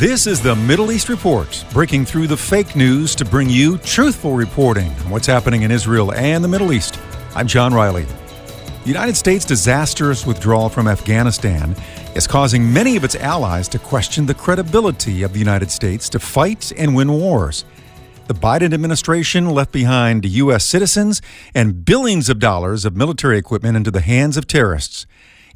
This is the Middle East Report, breaking through the fake news to bring you truthful reporting on what's happening in Israel and the Middle East. I'm John Riley. The United States' disastrous withdrawal from Afghanistan is causing many of its allies to question the credibility of the United States to fight and win wars. The Biden administration left behind U.S. citizens and billions of dollars of military equipment into the hands of terrorists.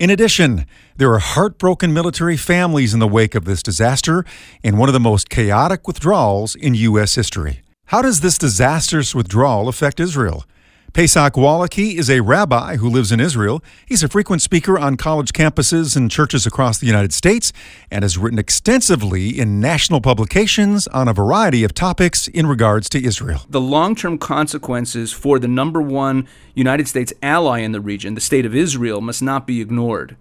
In addition, there are heartbroken military families in the wake of this disaster and one of the most chaotic withdrawals in U.S. history. How does this disastrous withdrawal affect Israel? Pesach Wolicki is a rabbi who lives in Israel. He's a frequent speaker on college campuses and churches across the United States and has written extensively in national publications on a variety of topics in regards to Israel. The long term consequences for the number one United States ally in the region, the state of Israel, must not be ignored.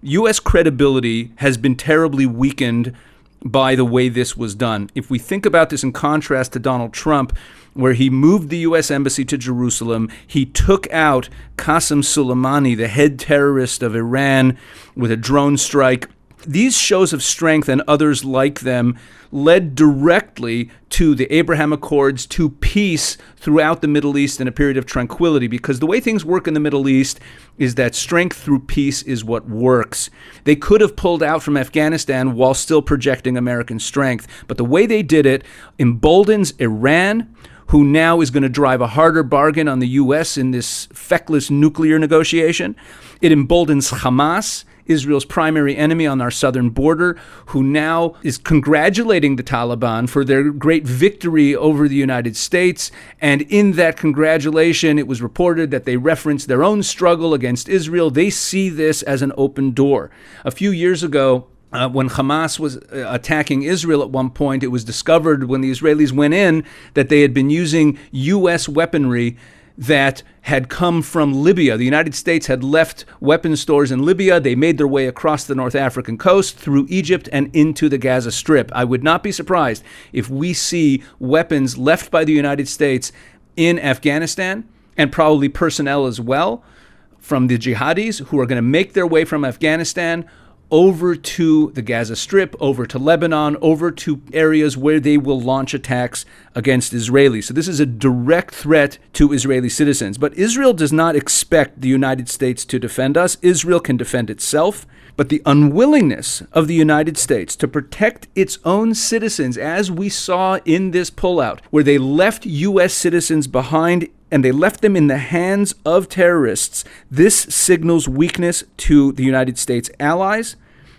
U.S. credibility has been terribly weakened by the way this was done. If we think about this in contrast to Donald Trump, where he moved the U.S. Embassy to Jerusalem. He took out Qasem Soleimani, the head terrorist of Iran, with a drone strike. These shows of strength and others like them led directly to the Abraham Accords, to peace throughout the Middle East in a period of tranquility. Because the way things work in the Middle East is that strength through peace is what works. They could have pulled out from Afghanistan while still projecting American strength, but the way they did it emboldens Iran who now is going to drive a harder bargain on the U.S. in this feckless nuclear negotiation. It emboldens Hamas. Israel's primary enemy on our southern border, who now is congratulating the Taliban for their great victory over the United States. And in that congratulation, it was reported that they referenced their own struggle against Israel. They see this as an open door. A few years ago, uh, when Hamas was uh, attacking Israel at one point, it was discovered when the Israelis went in that they had been using U.S. weaponry that had come from Libya. The United States had left weapons stores in Libya. They made their way across the North African coast, through Egypt, and into the Gaza Strip. I would not be surprised if we see weapons left by the United States in Afghanistan and probably personnel as well from the jihadis who are going to make their way from Afghanistan over to the Gaza Strip, over to Lebanon, over to areas where they will launch attacks against Israelis. So this is a direct threat to Israeli citizens. But Israel does not expect the United States to defend us. Israel can defend itself. But the unwillingness of the United States to protect its own citizens, as we saw in this pullout, where they left U.S. citizens behind and they left them in the hands of terrorists, this signals weakness to the United States allies,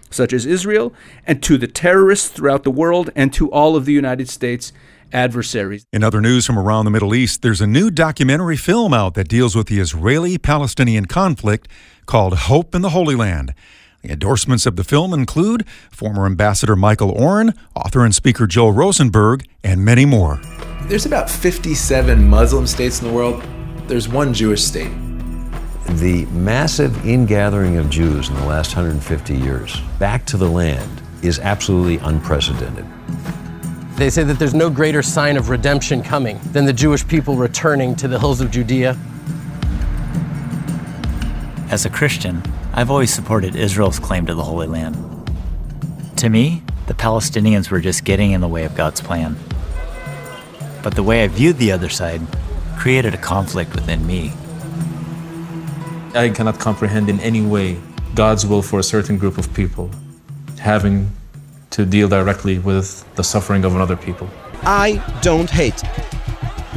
such as Israel, and to the terrorists throughout the world, and to all of the United States adversaries. In other news from around the Middle East, there's a new documentary film out that deals with the Israeli Palestinian conflict called Hope in the Holy Land. The endorsements of the film include former Ambassador Michael Oren, author and speaker Joel Rosenberg, and many more. There's about 57 Muslim states in the world. There's one Jewish state. The massive ingathering of Jews in the last 150 years back to the land is absolutely unprecedented. They say that there's no greater sign of redemption coming than the Jewish people returning to the hills of Judea. As a Christian, I've always supported Israel's claim to the Holy Land. To me, the Palestinians were just getting in the way of God's plan. But the way I viewed the other side created a conflict within me. I cannot comprehend in any way God's will for a certain group of people having to deal directly with the suffering of another people. I don't hate.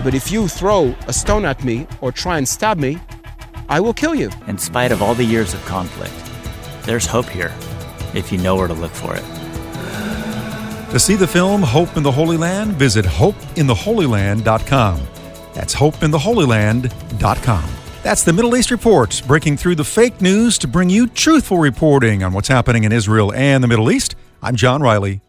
But if you throw a stone at me or try and stab me, I will kill you. In spite of all the years of conflict, there's hope here if you know where to look for it. To see the film Hope in the Holy Land, visit hopeintheholyland.com. That's hopeintheholyland.com. That's the Middle East Report, breaking through the fake news to bring you truthful reporting on what's happening in Israel and the Middle East. I'm John Riley.